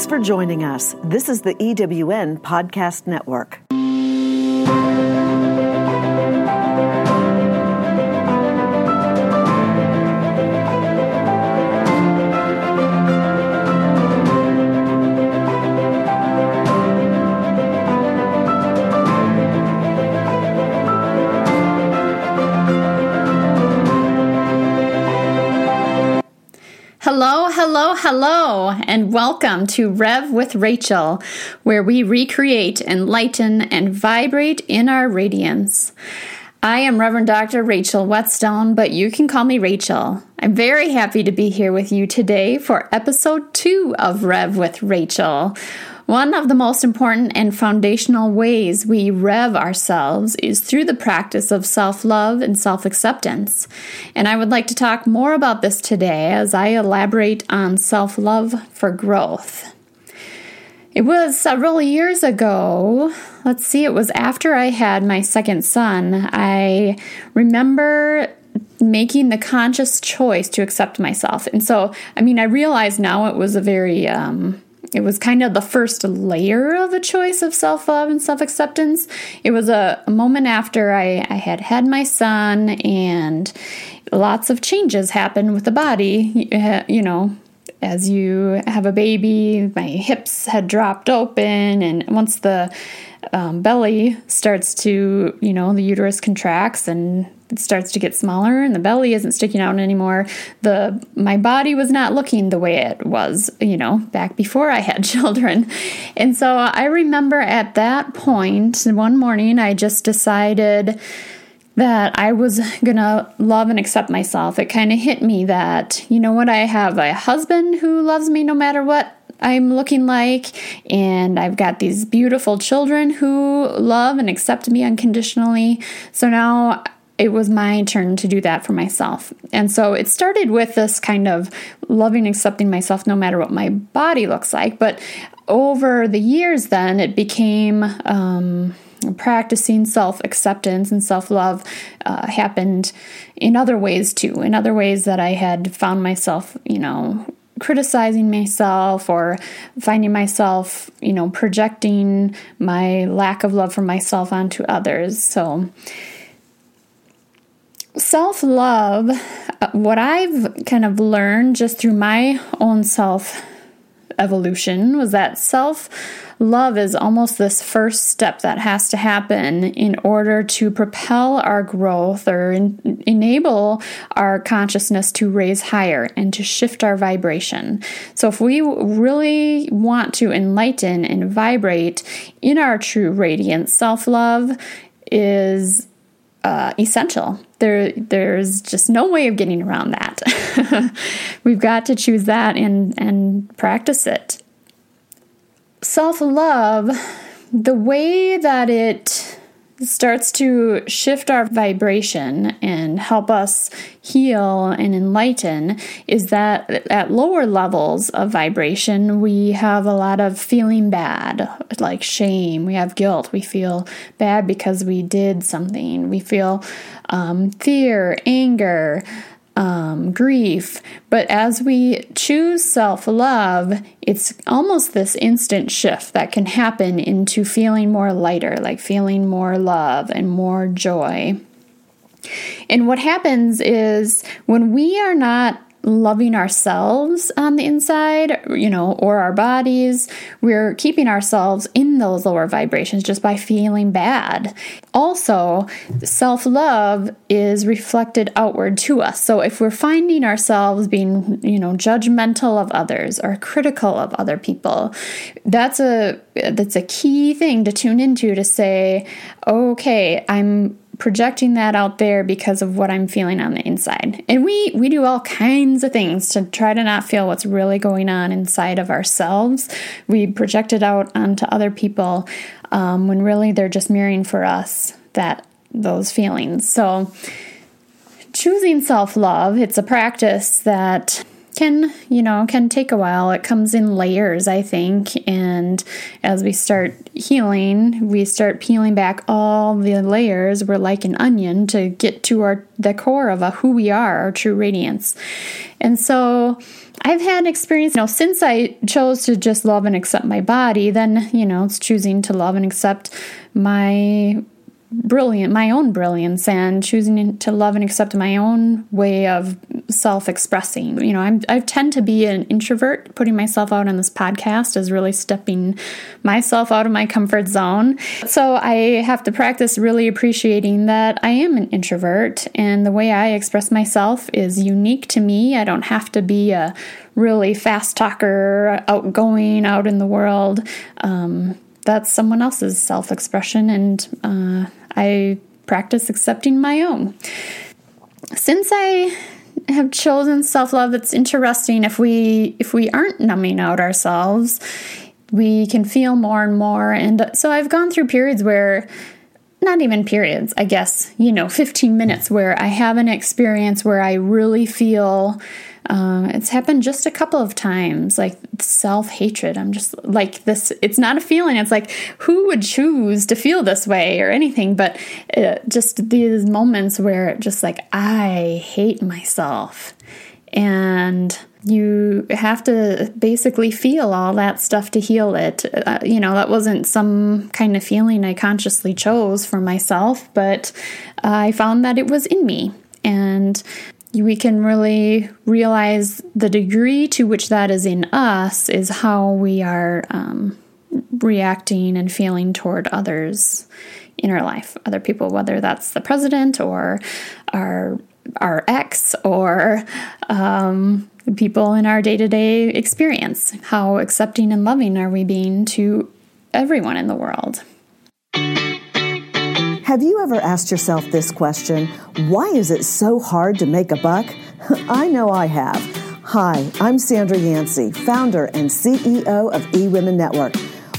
Thanks for joining us. This is the EWN Podcast Network. Hello, hello, hello, and welcome to Rev with Rachel, where we recreate, enlighten, and vibrate in our radiance. I am Reverend Dr. Rachel Wetzsteon, but you can call me Rachel. I'm very happy to be here with you today for episode two of Rev with Rachel. One of the most important and foundational ways we rev ourselves is through the practice of self love and self acceptance. And I would like to talk more about this today as I elaborate on self love for growth. It was several years ago. Let's see, it was after I had my second son. I remember making the conscious choice to accept myself. And so, I mean, I realize now it was a very, um, it was kind of the first layer of a choice of self love and self acceptance. It was a, a moment after I, I, had had my son, and lots of changes happened with the body. You know, as you have a baby, my hips had dropped open, and once the um, belly starts to, you know, the uterus contracts and it starts to get smaller and the belly isn't sticking out anymore the my body was not looking the way it was you know back before i had children and so i remember at that point one morning i just decided that I was gonna love and accept myself. It kind of hit me that, you know what, I have a husband who loves me no matter what I'm looking like, and I've got these beautiful children who love and accept me unconditionally. So now it was my turn to do that for myself. And so it started with this kind of loving, accepting myself no matter what my body looks like. But over the years, then it became. Um, practicing self acceptance and self love uh, happened in other ways too, in other ways that I had found myself, you know, criticizing myself or finding myself, you know, projecting my lack of love for myself onto others. So, self love, uh, what I've kind of learned just through my own self evolution was that self love is almost this first step that has to happen in order to propel our growth or enable our consciousness to raise higher and to shift our vibration. So, if we really want to enlighten and vibrate in our true radiance, self love is uh, essential. There, there's just no way of getting around that. We've got to choose that and and practice it. Self love, the way that it starts to shift our vibration and help us heal and enlighten is that at lower levels of vibration, we have a lot of feeling bad, like shame, we have guilt, we feel bad because we did something, we feel um, fear, anger um, grief. But as we choose self love, it's almost this instant shift that can happen into feeling more lighter, like feeling more love and more joy. And what happens is when we are not loving ourselves on the inside, you know, or our bodies. We're keeping ourselves in those lower vibrations just by feeling bad. Also, self love is reflected outward to us. So if we're finding ourselves being, you know, judgmental of others or critical of other people, that's a that's a key thing to tune into to say, okay, I'm projecting that out there because of what I'm feeling on the inside. And we we do all kinds of things to try to not feel what's really going on inside of ourselves. We project it out onto other people um, when really they're just mirroring for us that those feelings. So choosing self love, it's a practice that can, you know, can take a while. It comes in layers, I think. And as we start healing, we start peeling back all the layers. We're like an onion to get to our the core of a, who we are, our true radiance. And so I've had experience, you know, since I chose to just love and accept my body, then, you know, it's choosing to love and accept my brilliant my own brilliance and choosing to love and accept my own way of self-expressing. You know I'm, i tend to be an introvert. Putting myself out on this podcast is really stepping myself out of my comfort zone. So i have to practice really appreciating that i am an introvert and the way i express myself is unique to me. I don't have to be a really fast talker outgoing out in the world. Um, that's someone else's self expression, and uh, I practice accepting my own. Since I have chosen self love, it's interesting if we if we aren't numbing out ourselves, we can feel more and more. And so I've gone through periods where not even periods, I guess, you know, 15 minutes where I have an experience where I really feel uh, it's happened just a couple of times, like self hatred. I'm just like this. It's not a feeling. It's like who would choose to feel this way or anything, but uh, just these moments where just like I hate myself, and you have to basically feel all that stuff to heal it. Uh, you know, that wasn't some kind of feeling I consciously chose for myself, but I found that it was in me. And we can really realize the degree to which that is in us is how we are um, reacting and feeling toward others in our life, other people, whether that's the president or our our ex or um, people in our day to day experience. How accepting and loving are we being to everyone in the world? Have you ever asked yourself this question? Why is it so hard to make a buck? I know I have. Hi, I'm Sandra Yancey, founder and CEO of eWomen Network.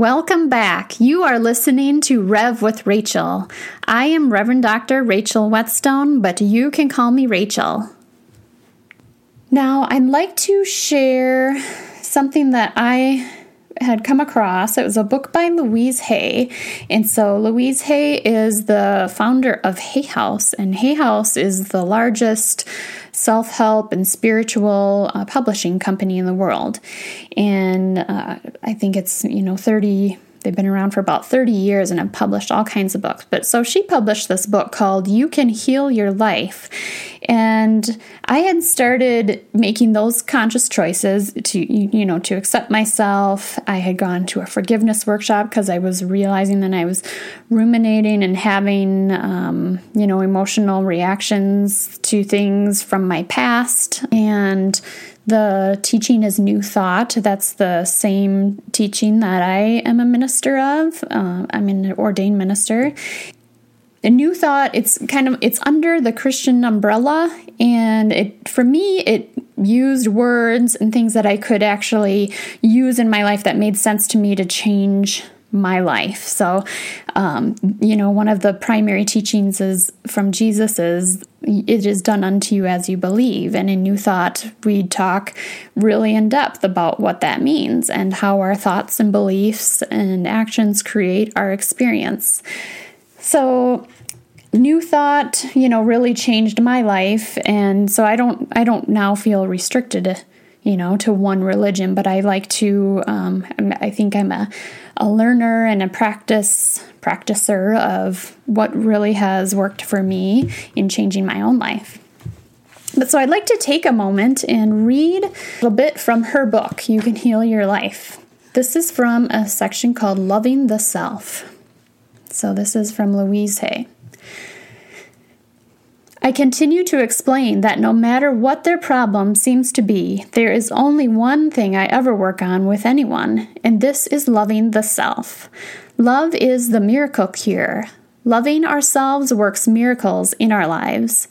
Welcome back. You are listening to Rev with Rachel. I am Reverend Dr. Rachel Wetzsteon, but you can call me Rachel. Now, I'd like to share something that I had come across. It was a book by Louise Hay. And so Louise Hay is the founder of Hay House, and Hay House is the largest self help and spiritual uh, publishing company in the world. And uh, I think it's, you know, 30 They've been around for about 30 years and have published all kinds of books. But so she published this book called You Can Heal Your Life. And I had started making those conscious choices to, you know, to accept myself. I had gone to a forgiveness workshop because I was realizing that I was ruminating and having, um, you know, emotional reactions to things from my past. And the teaching is New Thought. That's the same teaching that I am a minister of. Uh, I'm an ordained minister. A New Thought, it's kind of it's under the Christian umbrella, and it for me it used words and things that I could actually use in my life that made sense to me to change my life. So, um, you know, one of the primary teachings is from Jesus is it is done unto you as you believe. And in New Thought, we talk really in depth about what that means and how our thoughts and beliefs and actions create our experience. So, New Thought, you know, really changed my life, and so I don't I don't now feel restricted you know, to one religion, but I like to, um, I think I'm a, a learner and a practice practicer of what really has worked for me in changing my own life. But so I'd like to take a moment and read a little bit from her book, You Can Heal Your Life. This is from a section called Loving the Self. So this is from Louise Hay. I continue to explain that no matter what their problem seems to be, there is only one thing I ever work on with anyone, and this is loving the self. Love is the miracle cure. Loving ourselves works miracles in our lives.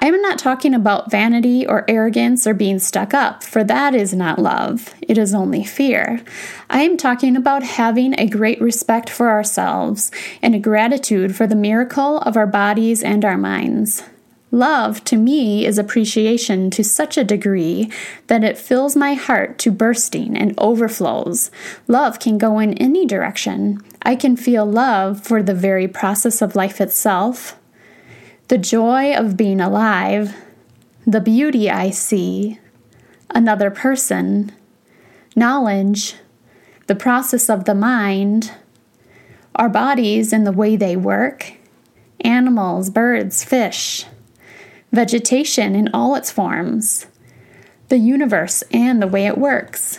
I am not talking about vanity or arrogance or being stuck up, for that is not love. It is only fear. I am talking about having a great respect for ourselves and a gratitude for the miracle of our bodies and our minds. Love, to me, is appreciation to such a degree that it fills my heart to bursting and overflows. Love can go in any direction. I can feel love for the very process of life itself, the joy of being alive, the beauty I see, another person, knowledge, the process of the mind, our bodies and the way they work, animals, birds, fish vegetation in all its forms, the universe and the way it works.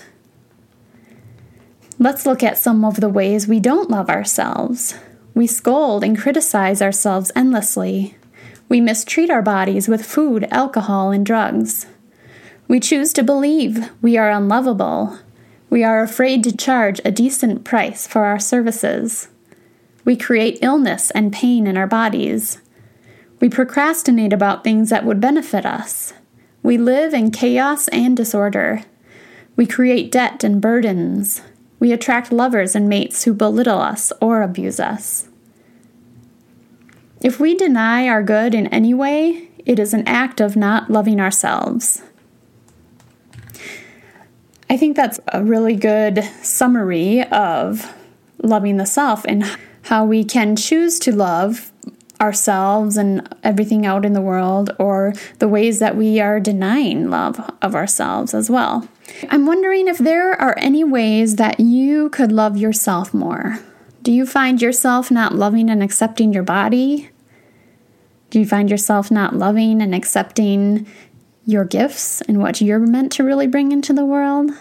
Let's look at some of the ways we don't love ourselves. We scold and criticize ourselves endlessly. We mistreat our bodies with food, alcohol, and drugs. We choose to believe we are unlovable. We are afraid to charge a decent price for our services. We create illness and pain in our bodies. We procrastinate about things that would benefit us. We live in chaos and disorder. We create debt and burdens. We attract lovers and mates who belittle us or abuse us. If we deny our good in any way, it is an act of not loving ourselves. I think that's a really good summary of loving the self and how we can choose to love ourselves and everything out in the world or the ways that we are denying love of ourselves as well. I'm wondering if there are any ways that you could love yourself more. Do you find yourself not loving and accepting your body? Do you find yourself not loving and accepting your gifts and what you're meant to really bring into the world?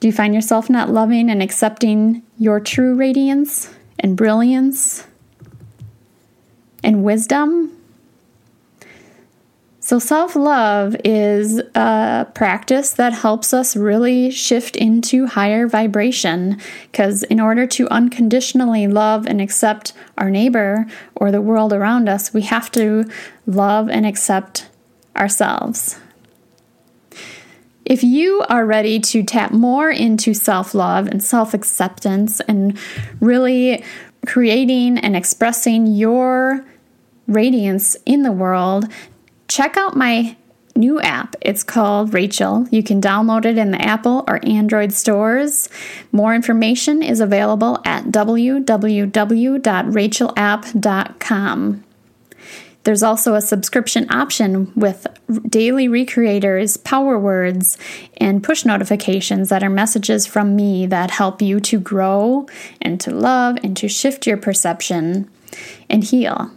Do you find yourself not loving and accepting your true radiance and brilliance and wisdom. So, self love is a practice that helps us really shift into higher vibration. Because, in order to unconditionally love and accept our neighbor or the world around us, we have to love and accept ourselves. If you are ready to tap more into self love and self acceptance and really creating and expressing your radiance in the world, check out my new app. It's called Rachel. You can download it in the Apple or Android stores. More information is available at www.rachelapp.com. There's also a subscription option with daily recreators, power words, and push notifications that are messages from me that help you to grow and to love and to shift your perception and heal.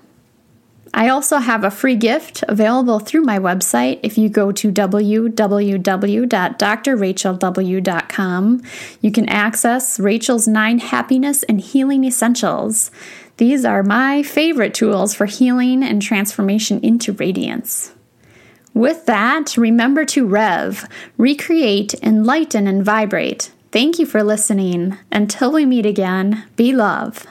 I also have a free gift available through my website. If you go to www.drrachelw.com, you can access Rachel's nine happiness and healing essentials. These are my favorite tools for healing and transformation into radiance. With that, remember to rev, recreate, enlighten, and vibrate. Thank you for listening. Until we meet again, be love.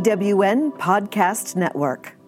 EWN Podcast Network.